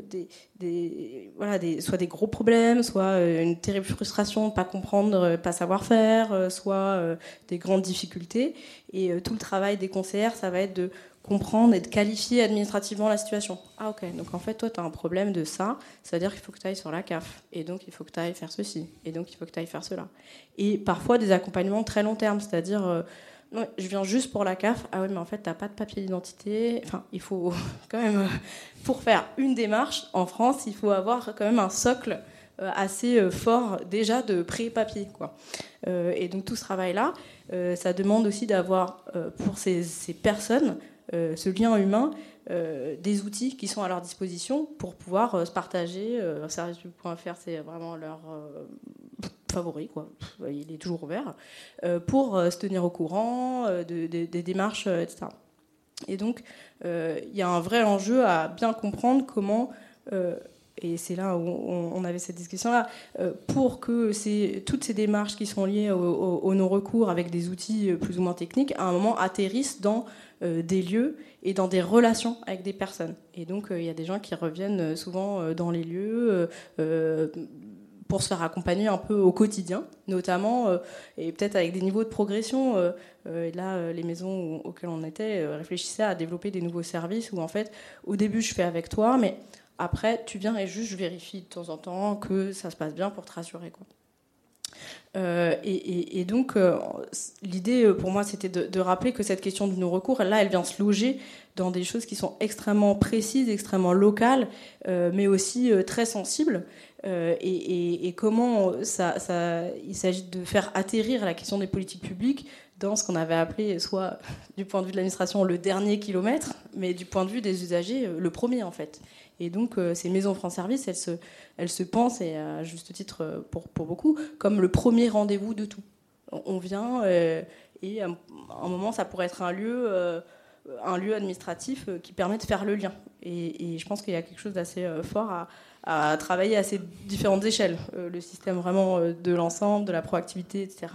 des, voilà, soit des gros problèmes, soit euh, une terrible frustration, pas comprendre, euh, pas savoir faire, soit des grandes difficultés. Et tout le travail des conseillères, ça va être de comprendre et de qualifier administrativement la situation. Ah ok, donc en fait toi tu as un problème de ça, ça veut dire qu'il faut que tu ailles sur la CAF, et donc il faut que tu ailles faire ceci, et donc il faut que tu ailles faire cela. Et parfois des accompagnements très long terme, c'est-à-dire je viens juste pour la CAF. Ah oui, mais en fait, tu n'as pas de papier d'identité. Enfin, il faut quand même, pour faire une démarche en France, il faut avoir quand même un socle euh, assez euh, fort déjà de pré-papier. Euh, et donc tout ce travail-là, ça demande aussi d'avoir pour ces, ces personnes ce lien humain, des outils qui sont à leur disposition pour pouvoir se partager. Servicepublic.fr, c'est vraiment leur favori, quoi. il est toujours ouvert, pour se tenir au courant des démarches, etc. Et donc, il y a un vrai enjeu à bien comprendre comment et c'est là où on, avait cette discussion-là, euh, pour que toutes ces démarches qui sont liées au, non-recours avec des outils euh, plus ou moins techniques, à un moment atterrissent dans euh, des lieux et dans des relations avec des personnes. Et donc il y a des gens qui reviennent souvent dans les lieux pour se faire accompagner un peu au quotidien, notamment, et peut-être avec des niveaux de progression. et là, les maisons auxquelles on était réfléchissaient à développer des nouveaux services où, en fait, au début, je fais avec toi, mais après, tu viens et juste je vérifie de temps en temps que ça se passe bien pour te rassurer. Quoi. Euh, et, donc, euh, l'idée euh, pour moi, c'était de, rappeler que cette question du non-recours, là, elle vient se loger dans des choses qui sont extrêmement précises, extrêmement locales, mais aussi très sensibles. Et, comment ça, il s'agit de faire atterrir la question des politiques publiques dans ce qu'on avait appelé, soit du point de vue de l'administration, le dernier kilomètre, mais du point de vue des usagers, le premier en fait. Et donc, euh, ces maisons France Service, elles se, elles se pensent, et à juste titre euh, pour, pour beaucoup, comme le premier rendez-vous de tout. On vient, euh, et à un moment, ça pourrait être un lieu, un lieu administratif qui permet de faire le lien. Et, je pense qu'il y a quelque chose d'assez fort à, à, travailler à ces différentes échelles. le système vraiment de l'ensemble, de la proactivité, etc.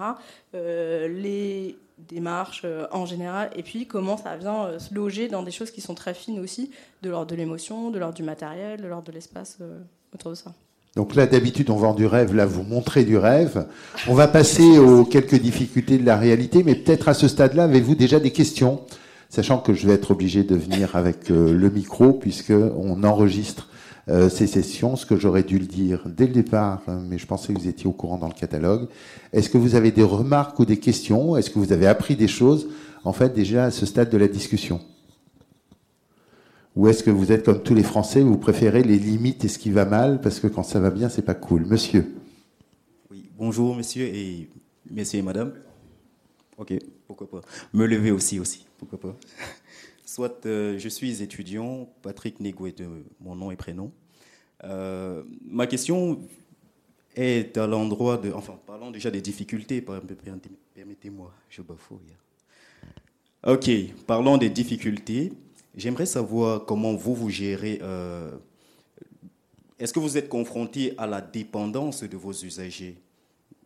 les démarche euh, en général, et puis comment ça vient euh, se loger dans des choses qui sont très fines aussi, de l'ordre de l'émotion, de l'ordre du matériel, de l'ordre de l'espace euh, autour de ça. Donc là, d'habitude, on vend du rêve, là, vous montrez du rêve. On va passer aux quelques difficultés de la réalité, mais peut-être à ce stade-là, avez-vous déjà des questions? Sachant que je vais être obligé de venir avec le micro, puisqu'on enregistre euh, ces sessions, ce que j'aurais dû le dire dès le départ, hein, mais je pensais que vous étiez au courant dans le catalogue. Est-ce que vous avez des remarques ou des questions? Est-ce que vous avez appris des choses, en fait, déjà à ce stade de la discussion? Ou est-ce que vous êtes comme tous les Français, vous préférez les limites et ce qui va mal, parce que quand ça va bien, c'est pas cool? Monsieur Oui, bonjour monsieur et messieurs et madame. Ok, pourquoi pas. Me lever aussi, aussi, pourquoi pas. Soit euh, je suis étudiant, Patrick Négoué de mon nom et prénom. Euh, ma question est à l'endroit de. Enfin, parlons déjà des difficultés, permettez-moi, je bafouille. Ok, parlons des difficultés. J'aimerais savoir comment vous vous gérez. Euh, est-ce que vous êtes confronté à la dépendance de vos usagers?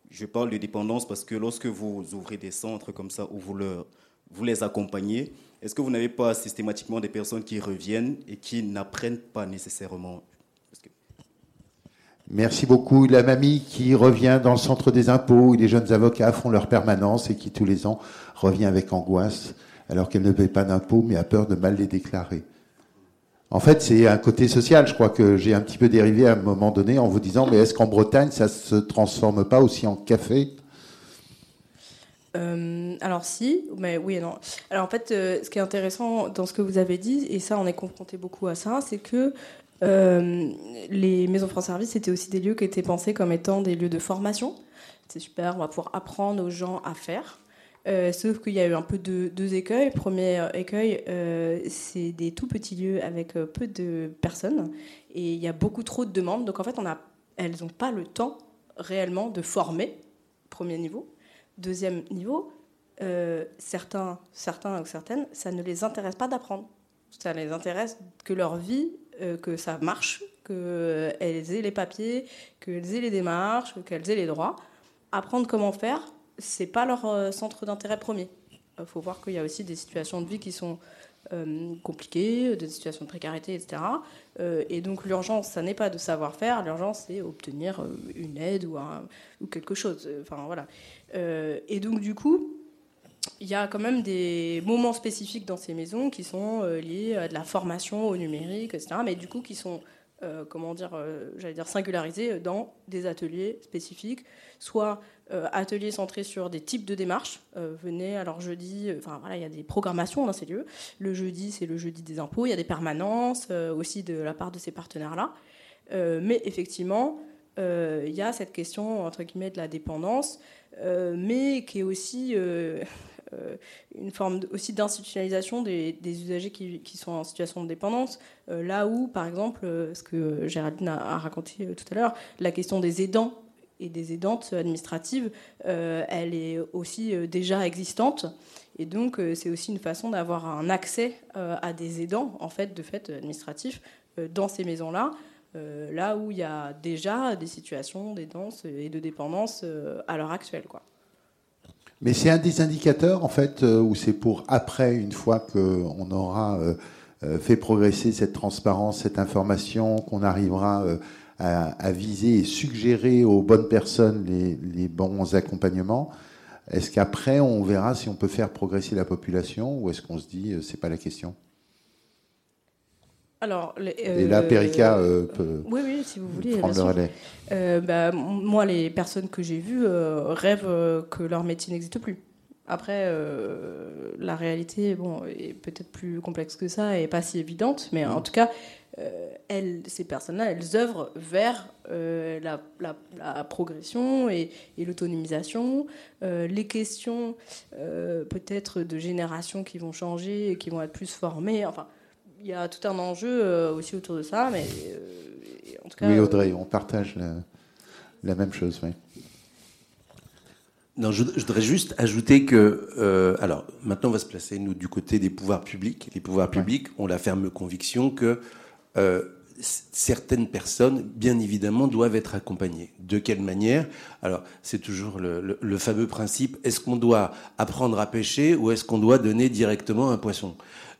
Je parle de dépendance parce que lorsque vous ouvrez des centres comme ça où vous, leur, vous les accompagnez, est-ce que vous n'avez pas systématiquement des personnes qui reviennent et qui n'apprennent pas nécessairement? Merci beaucoup. La mamie qui revient dans le centre des impôts où les jeunes avocats font leur permanence et qui tous les ans revient avec angoisse alors qu'elle ne paye pas d'impôts mais a peur de mal les déclarer. En fait, c'est un côté social. Je crois que j'ai un petit peu dérivé à un moment donné en vous disant mais est-ce qu'en Bretagne ça se transforme pas aussi en café? Euh, alors si, mais oui et non. Alors en fait, euh, ce qui est intéressant dans ce que vous avez dit, et ça on est confronté beaucoup à ça, c'est que euh, les maisons France Service, c'était aussi des lieux qui étaient pensés comme étant des lieux de formation. C'est super, on va pouvoir apprendre aux gens à faire. sauf qu'il y a eu un peu de, deux écueils. Premier écueil, c'est des tout petits lieux avec peu de personnes et il y a beaucoup trop de demandes. Donc en fait, elles n'ont pas le temps réellement de former, premier niveau. Deuxième niveau, euh, certains, certains ou certaines, ça ne les intéresse pas d'apprendre. Ça les intéresse que leur vie, euh, que ça marche, qu'elles aient les papiers, qu'elles aient les démarches, qu'elles aient les droits. Apprendre comment faire, c'est pas leur euh, centre d'intérêt premier. Il faut voir qu'il y a aussi des situations de vie qui sont compliquées, des situations de précarité, etc. et donc l'urgence, ça n'est pas de savoir faire, l'urgence, c'est obtenir une aide ou, ou quelque chose. Enfin voilà. Euh, et donc, du coup, il y a quand même des moments spécifiques dans ces maisons qui sont euh, liés à de la formation au numérique, etc., mais du coup qui sont euh, comment dire, euh, j'allais dire singularisés dans des ateliers spécifiques, soit euh, ateliers centrés sur des types de démarches. venez, alors jeudi, enfin voilà, il y a des programmations dans ces lieux. Le jeudi, c'est le jeudi des impôts, il y a des permanences aussi de la part de ces partenaires-là. mais effectivement, il y a cette question, entre guillemets, de la dépendance, mais qui est aussi une forme aussi d'institutionnalisation des, usagers qui, sont en situation de dépendance. Euh, là où, par exemple, euh, ce que Géraldine a, raconté tout à l'heure, la question des aidants et des aidantes administratives, elle est aussi déjà existante. Et donc, c'est aussi une façon d'avoir un accès à des aidants, en fait, de fait administratif, dans ces maisons-là. là où il y a déjà des situations d'aidance et de dépendance à l'heure actuelle. Quoi. Mais c'est un des indicateurs, en fait, euh, où c'est pour après, une fois qu'on aura euh, euh, fait progresser cette transparence, cette information, qu'on arrivera à, viser et suggérer aux bonnes personnes les, bons accompagnements. Est-ce qu'après, on verra si on peut faire progresser la population ou est-ce qu'on se dit, c'est pas la question? Alors, et là, Perica peut oui, oui, si vous voulez, prendre le relais. Euh, bah, moi, les personnes que j'ai vues euh, rêvent euh, que leur métier n'existe plus. Après, la réalité bon, est peut-être plus complexe que ça et pas si évidente, mais en tout cas, elles, ces personnes-là, elles œuvrent vers la, la, progression et, et l'autonomisation, les questions peut-être de générations qui vont changer et qui vont être plus formées. Enfin, il y a tout un enjeu aussi autour de ça, mais oui, Audrey, on partage la, même chose. Non, je, voudrais juste ajouter que, euh, alors maintenant on va se placer nous du côté des pouvoirs publics. Les pouvoirs publics ont la ferme conviction que euh, certaines personnes, bien évidemment, doivent être accompagnées. De quelle manière? Alors, c'est toujours le, fameux principe est-ce qu'on doit apprendre à pêcher ou est-ce qu'on doit donner directement un poisson?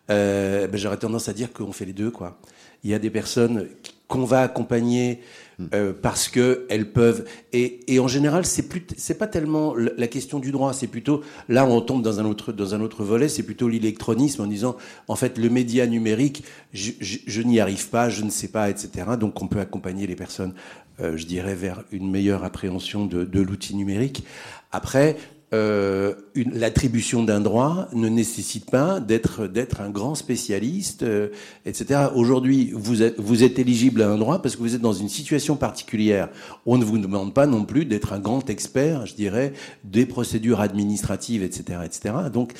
Euh, ben, J'aurais tendance à dire qu'on fait les deux, quoi. Il y a des personnes qu'on va accompagner hmm. euh, parce que elles peuvent et, et en général c'est plus c'est pas tellement la question du droit c'est plutôt là on tombe dans un autre dans un autre volet c'est plutôt l'électronisme en disant en fait le média numérique je, je, n'y arrive pas je ne sais pas etc donc on peut accompagner les personnes euh, je dirais vers une meilleure appréhension de, de l'outil numérique après euh, l'attribution d'un droit ne nécessite pas d'être d'être un grand spécialiste, euh, etc. Aujourd'hui, vous êtes, vous êtes éligible à un droit parce que vous êtes dans une situation particulière. On ne vous demande pas non plus d'être un grand expert, je dirais, des procédures administratives, etc., etc. Donc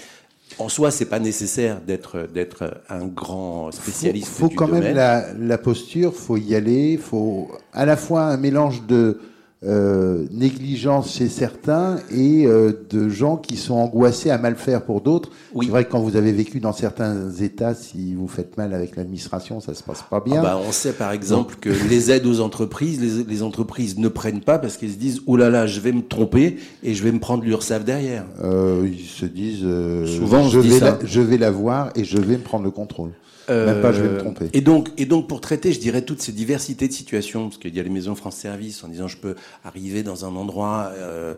en soi, c'est pas nécessaire d'être d'être un grand spécialiste. Faut, faut quand même la, la posture, faut y aller, faut à la fois un mélange de euh, négligence chez certains et euh, de gens qui sont angoissés à mal faire pour d'autres. Oui. C'est vrai que quand vous avez vécu dans certains États, si vous faites mal avec l'administration, ça se passe pas bien. Ah bah, on sait par exemple que les aides aux entreprises, les, les entreprises ne prennent pas parce qu'ils se disent oh là là, je vais me tromper et je vais me prendre l'URSSAF derrière. Euh, ils se disent euh, souvent je vais, la, je vais la voir et je vais me prendre le contrôle. Même pas, je vais me tromper. Et donc, et donc, pour traiter, je dirais, toutes ces diversités de situations, parce qu'il y a les maisons France Service en disant je peux arriver dans un endroit euh,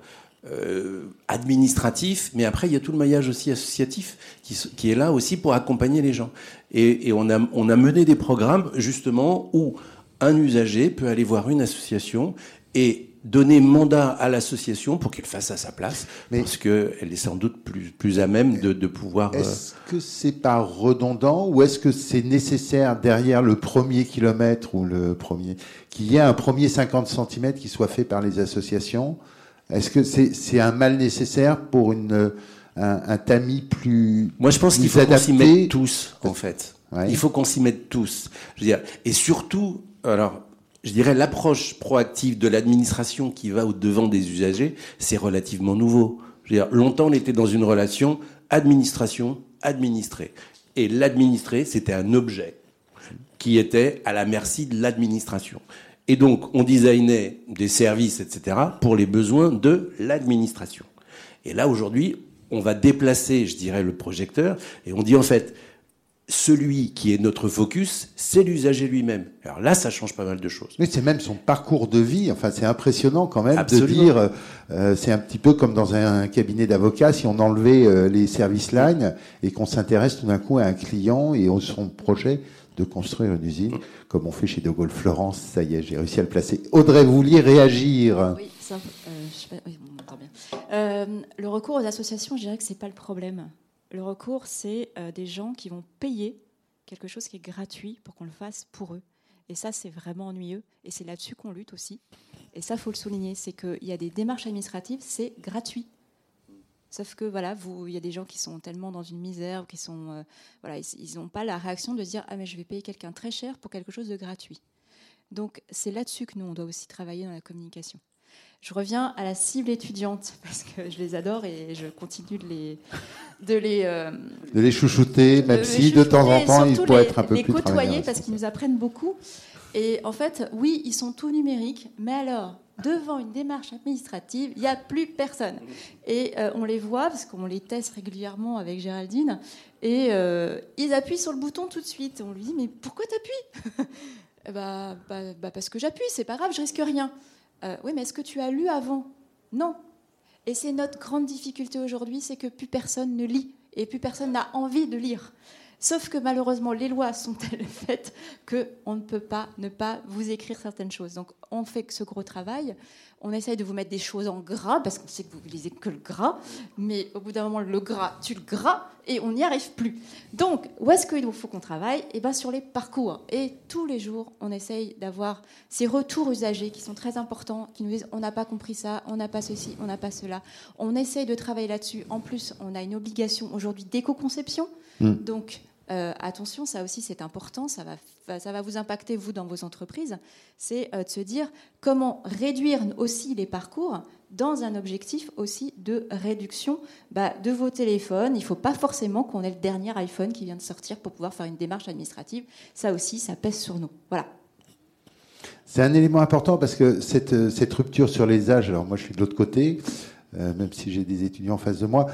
euh, administratif, mais après, il y a tout le maillage aussi associatif qui, qui est là aussi pour accompagner les gens. Et, et, on, a, on a mené des programmes, justement, où un usager peut aller voir une association et donner mandat à l'association pour qu'elle fasse à sa place, Mais parce qu'elle est sans doute plus, plus à même de, de pouvoir... Euh, est-ce que c'est pas redondant ou est-ce que c'est nécessaire derrière le premier kilomètre ou le premier qu'il y ait un premier 50 cm qui soit fait par les associations? Est-ce que c'est un mal nécessaire pour une, un, un tamis plus Moi, je pense qu'il faut qu'on s'y mette tous, en fait. Il faut qu'on s'y mette tous. Je veux dire, et surtout, alors je dirais, l'approche proactive de l'administration qui va au devant des usagers, c'est relativement nouveau. Je veux dire, longtemps, on était dans une relation administration-administré. Et l'administré, c'était un objet qui était à la merci de l'administration. Et donc, on designait des services, etc., pour les besoins de l'administration. Et là, aujourd'hui, on va déplacer, je dirais, le projecteur, et on dit, en fait, celui qui est notre focus, c'est l'usager lui-même. Alors là, ça change pas mal de choses. Mais c'est même son parcours de vie. Enfin, c'est impressionnant quand même de dire. Euh, c'est un petit peu comme dans un cabinet d'avocat, si on enlevait euh, les service lines et qu'on s'intéresse tout d'un coup à un client et à son projet de construire une usine, comme on fait chez De Gaulle Florence. Ça y est, j'ai réussi à le placer. Audrey, vous vouliez réagir? Oui, ça, euh, je oui, on entend bien. Euh, le recours aux associations, je dirais que c'est pas le problème. Le recours, c'est euh, des gens qui vont payer quelque chose qui est gratuit pour qu'on le fasse pour eux. Et ça, c'est vraiment ennuyeux. Et c'est là-dessus qu'on lutte aussi. Et ça, faut le souligner, c'est qu'il y a des démarches administratives, c'est gratuit. Sauf que voilà, il y a des gens qui sont tellement dans une misère, qui sont, euh, voilà, ils n'ont pas la réaction de dire ah mais je vais payer quelqu'un très cher pour quelque chose de gratuit. Donc c'est là-dessus que nous on doit aussi travailler dans la communication. Je reviens à la cible étudiante parce que je les adore et je continue de les de les euh, de les chouchouter, même si de temps en temps ils pourraient être un peu les plus côtoyer parce qu'ils nous apprennent beaucoup. Et en fait, oui, ils sont tout numériques, mais alors devant une démarche administrative, il n'y a plus personne. Et euh, on les voit, parce qu'on les teste régulièrement avec Géraldine, et euh, ils appuient sur le bouton tout de suite. On lui dit, mais pourquoi t'appuies? Bah, bah, bah, Parce que j'appuie, c'est pas grave, je risque rien. Euh, oui, mais est-ce que tu as lu avant? Non. Et c'est notre grande difficulté aujourd'hui, c'est que plus personne ne lit, et plus personne n'a envie de lire. Sauf que malheureusement, les lois sont telles faites qu'on ne peut pas ne pas vous écrire certaines choses. Donc on fait ce gros travail. On essaye de vous mettre des choses en gras parce qu'on sait que vous ne lisez que le gras. Mais au bout d'un moment, le gras, tu le gras et on n'y arrive plus. Donc, où est-ce qu'il faut qu'on travaille? Eh bien, sur les parcours. Et tous les jours, on essaye d'avoir ces retours usagers qui sont très importants, qui nous disent on n'a pas compris ça, on n'a pas ceci, on n'a pas cela. On essaye de travailler là-dessus. En plus, on a une obligation aujourd'hui d'éco-conception. Hmm. Donc, euh, attention, ça aussi c'est important, ça va, ça va vous impacter vous dans vos entreprises, c'est euh, de se dire comment réduire aussi les parcours dans un objectif aussi de réduction bah, de vos téléphones. Il ne faut pas forcément qu'on ait le dernier iPhone qui vient de sortir pour pouvoir faire une démarche administrative. Ça aussi, ça pèse sur nous. Voilà. C'est un élément important parce que cette, euh, cette, rupture sur les âges, alors moi je suis de l'autre côté, même si j'ai des étudiants en face de moi,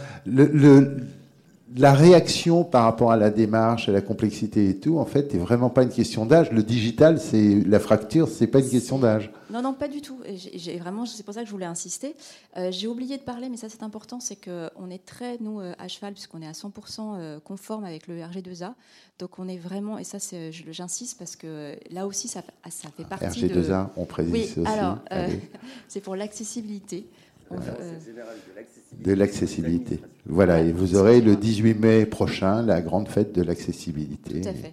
la réaction par rapport à la démarche, à la complexité et tout, en fait, n'est vraiment pas une question d'âge. Le digital, c'est la fracture, c'est pas une question d'âge. Non, non, pas du tout. J'ai vraiment, c'est pour ça que je voulais insister. Euh, j'ai oublié de parler, mais ça c'est important, c'est qu'on est très nous euh, à cheval puisqu'on est à 100% euh, conforme avec le RG2A. Donc on est vraiment, et ça j'insiste parce que là aussi ça, ça fait partie RG2A, on précise oui, aussi. Alors, c'est pour l'accessibilité. De l'accessibilité. Voilà, et vous aurez le 18 mai prochain la grande fête de l'accessibilité. Tout à fait.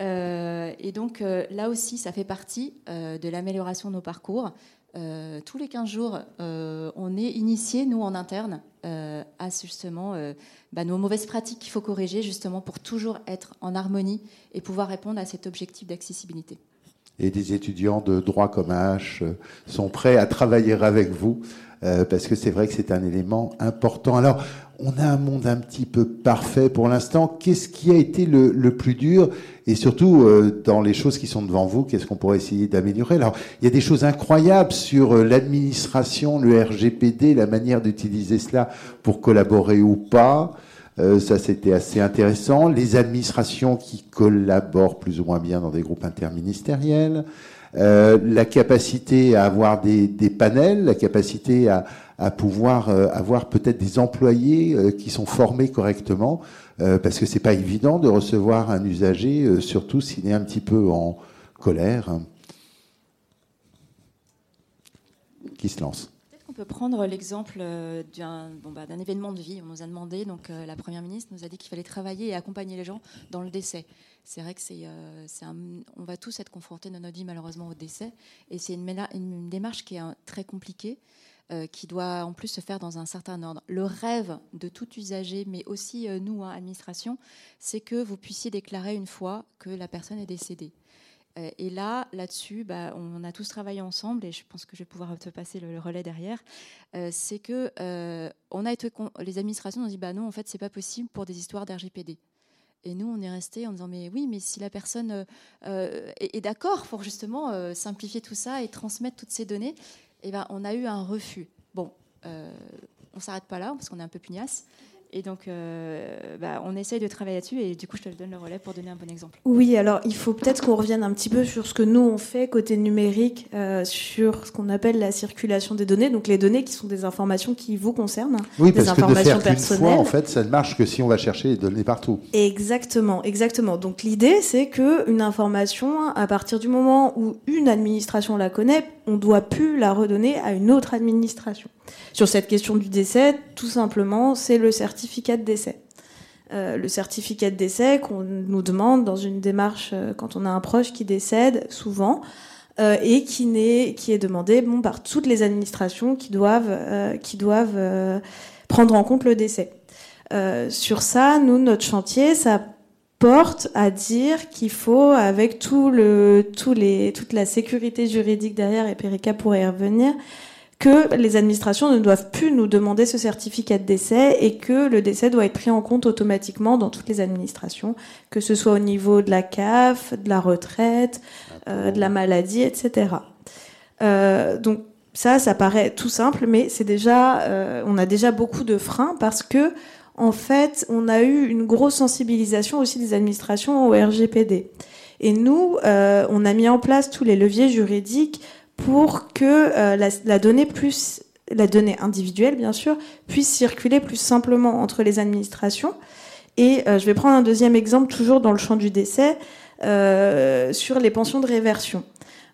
Euh, et donc euh, là aussi, ça fait partie euh, de l'amélioration de nos parcours. tous les 15 jours, on est initié, nous en interne, à justement bah, nos mauvaises pratiques qu'il faut corriger justement pour toujours être en harmonie et pouvoir répondre à cet objectif d'accessibilité. Et des étudiants de droit comme H sont prêts à travailler avec vous euh, parce que c'est vrai que c'est un élément important. Alors, on a un monde un petit peu parfait pour l'instant. Qu'est-ce qui a été le, le plus dur? Et surtout, euh, dans les choses qui sont devant vous, qu'est-ce qu'on pourrait essayer d'améliorer? Alors, il y a des choses incroyables sur euh, l'administration, le RGPD, la manière d'utiliser cela pour collaborer ou pas. Euh, ça, c'était assez intéressant. Les administrations qui collaborent plus ou moins bien dans des groupes interministériels. Euh, la capacité à avoir des, panels, la capacité à, pouvoir euh, avoir peut-être des employés euh, qui sont formés correctement, parce que c'est pas évident de recevoir un usager, surtout s'il est un petit peu en colère, qui se lance? Peut prendre l'exemple d'un bon, bah, événement de vie. On nous a demandé, donc la première ministre nous a dit qu'il fallait travailler et accompagner les gens dans le décès c'est vrai que c'est, euh, on va tous être confrontés dans notre vie malheureusement au décès, et c'est une, démarche qui est très compliquée, euh, qui doit en plus se faire dans un certain ordre. Le rêve de tout usager, mais aussi euh, nous, hein, administration, c'est que vous puissiez déclarer une fois que la personne est décédée. Et là, là-dessus, bah, on a tous travaillé ensemble, et je pense que je vais pouvoir te passer le, relais derrière. c'est que on a été, les administrations ont dit, bah non, en fait, c'est pas possible pour des histoires d'RGPD. Et nous, on est resté en disant mais oui, mais si la personne euh, euh, est, d'accord pour justement euh, simplifier tout ça et transmettre toutes ces données, eh ben, on a eu un refus. Bon, on s'arrête pas là parce qu'on est un peu pugnace. Et donc, euh, bah, on essaye de travailler là-dessus. Et du coup, je te donne le relais pour donner un bon exemple. Oui, alors il faut peut-être qu'on revienne un petit peu sur ce que nous on fait côté numérique, euh, sur ce qu'on appelle la circulation des données. Donc les données qui sont des informations qui vous concernent, Oui, des parce que de informations faire qu'une fois, personnelles. en fait, ça ne marche que si on va chercher les données partout. Exactement, exactement. Donc l'idée, c'est que une information, à partir du moment où une administration la connaît, on doit plus la redonner à une autre administration. Sur cette question du décès, tout simplement, c'est le certificat de décès. Euh, le certificat de décès qu'on nous demande dans une démarche euh, quand on a un proche qui décède, souvent, euh, et qui, est demandé bon, par toutes les administrations qui doivent, prendre en compte le décès. Sur ça, nous, notre chantier, ça porte à dire qu'il faut, avec tout le, tous les, toute la sécurité juridique derrière, et Perica pourrait y revenir, que les administrations ne doivent plus nous demander ce certificat de décès et que le décès doit être pris en compte automatiquement dans toutes les administrations, que ce soit au niveau de la CAF, de la retraite, euh, de la maladie, etc. Euh, donc ça, ça paraît tout simple, mais c'est déjà, euh, on a déjà beaucoup de freins parce que en fait, on a eu une grosse sensibilisation aussi des administrations au RGPD. Et nous, euh, on a mis en place tous les leviers juridiques pour que euh, la, donnée plus la donnée individuelle, bien sûr, puisse circuler plus simplement entre les administrations. Et euh, je vais prendre un deuxième exemple, toujours dans le champ du décès, sur les pensions de réversion.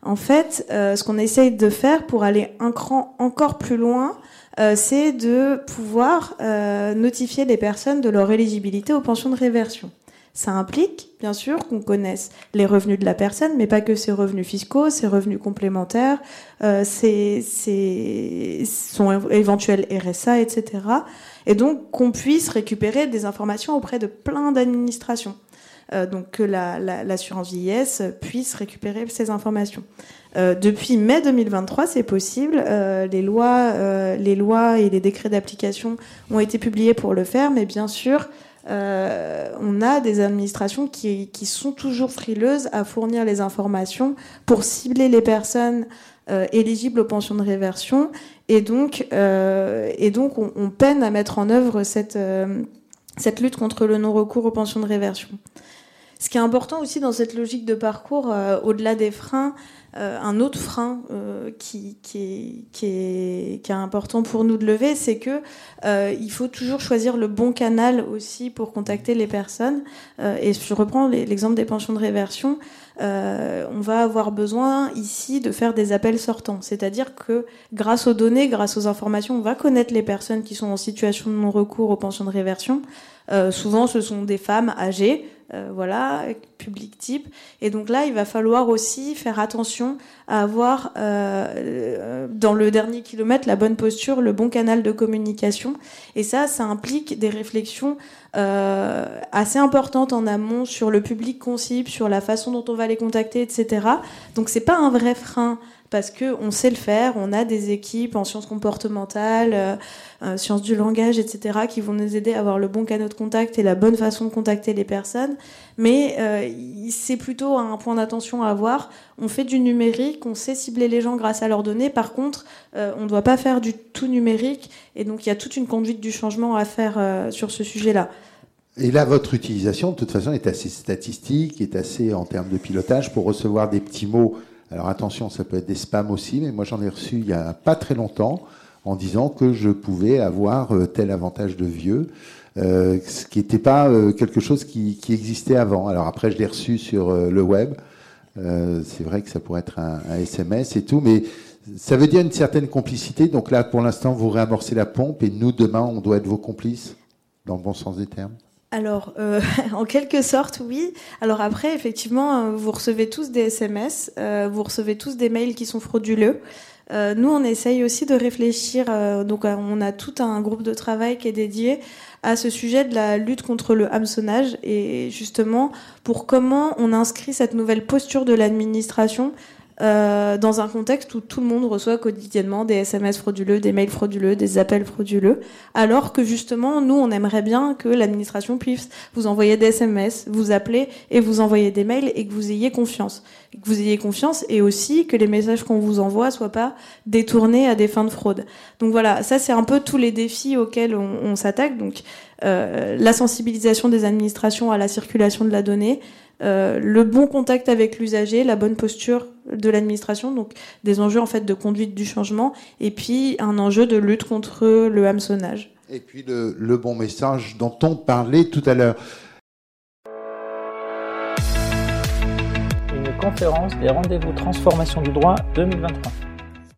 En fait, ce qu'on essaye de faire pour aller un cran encore plus loin, euh, c'est de pouvoir euh, notifier les personnes de leur éligibilité aux pensions de réversion. Ça implique, bien sûr, qu'on connaisse les revenus de la personne, mais pas que ses revenus fiscaux, ses revenus complémentaires, euh, ses, ses- son éventuel RSA, etc. Et donc qu'on puisse récupérer des informations auprès de plein d'administrations. Donc que la- la- l'assurance vieillesse puisse récupérer ces informations. Euh, depuis mai 2023, c'est possible. Euh, les lois, euh, les lois et les décrets d'application ont été publiés pour le faire, mais bien sûr, on a des administrations qui, sont toujours frileuses à fournir les informations pour cibler les personnes éligibles aux pensions de réversion, et donc, et donc on, on peine à mettre en œuvre cette, cette lutte contre le non-recours aux pensions de réversion. Ce qui est important aussi dans cette logique de parcours, euh, au-delà des freins, euh, un autre frein euh, qui, qui, est, qui, est, qui est important pour nous de lever, c'est que euh, il faut toujours choisir le bon canal aussi pour contacter les personnes. Euh, et je reprends l'exemple des pensions de réversion. Euh, on va avoir besoin ici de faire des appels sortants, c'est-à-dire que grâce aux données, grâce aux informations, on va connaître les personnes qui sont en situation de non-recours aux pensions de réversion. Euh, souvent, ce sont des femmes âgées, euh, voilà, public type. Et donc là, il va falloir aussi faire attention à avoir euh, euh, dans le dernier kilomètre la bonne posture, le bon canal de communication. Et ça, ça implique des réflexions assez importantes en amont sur le public qu'on cible, sur la façon dont on va les contacter, etc. Donc c'est pas un vrai frein parce que on sait le faire, on a des équipes en sciences comportementales, euh, euh, sciences du langage, etc., qui vont nous aider à avoir le bon canal de contact et la bonne façon de contacter les personnes. Mais euh, c'est plutôt un point d'attention à avoir. On fait du numérique, on sait cibler les gens grâce à leurs données. Par contre, on ne doit pas faire du tout numérique. Et donc, il y a toute une conduite du changement à faire sur ce sujet-là. Et là, votre utilisation, de toute façon, est assez statistique, est assez en termes de pilotage pour recevoir des petits mots. Alors attention, ça peut être des spams aussi, mais moi j'en ai reçu il y a pas très longtemps en disant que je pouvais avoir euh, tel avantage de vieux, euh, ce qui n'était pas euh, quelque chose qui, existait avant. Alors après, je l'ai reçu sur le web. C'est vrai que ça pourrait être un SMS et tout, mais ça veut dire une certaine complicité. Donc là, pour l'instant, vous réamorcez la pompe et nous, demain, on doit être vos complices, dans le bon sens des termes. Alors, euh, en quelque sorte, oui. Alors après, effectivement, euh, vous recevez tous des SMS, euh, vous recevez tous des mails qui sont frauduleux. Euh, nous, on essaye aussi de réfléchir. donc, on a tout un groupe de travail qui est dédié à ce sujet de la lutte contre le hameçonnage et justement pour comment on inscrit cette nouvelle posture de l'administration euh, dans un contexte où tout le monde reçoit quotidiennement des SMS frauduleux, des mails frauduleux, des appels frauduleux, alors que justement, nous, on aimerait bien que l'administration puisse vous envoyer des SMS, vous appeler et vous envoyer des mails et que vous ayez confiance. Que vous ayez confiance et aussi que les messages qu'on vous envoie soient pas détournés à des fins de fraude. Donc voilà, ça c'est un peu tous les défis auxquels on, s'attaque. Donc euh, la sensibilisation des administrations à la circulation de la donnée, le bon contact avec l'usager, la bonne posture de l'administration, donc des enjeux en fait de conduite du changement, et puis un enjeu de lutte contre le hameçonnage. Et puis le, le bon message dont on parlait tout à l'heure. Une conférence des rendez-vous transformation du droit 2023.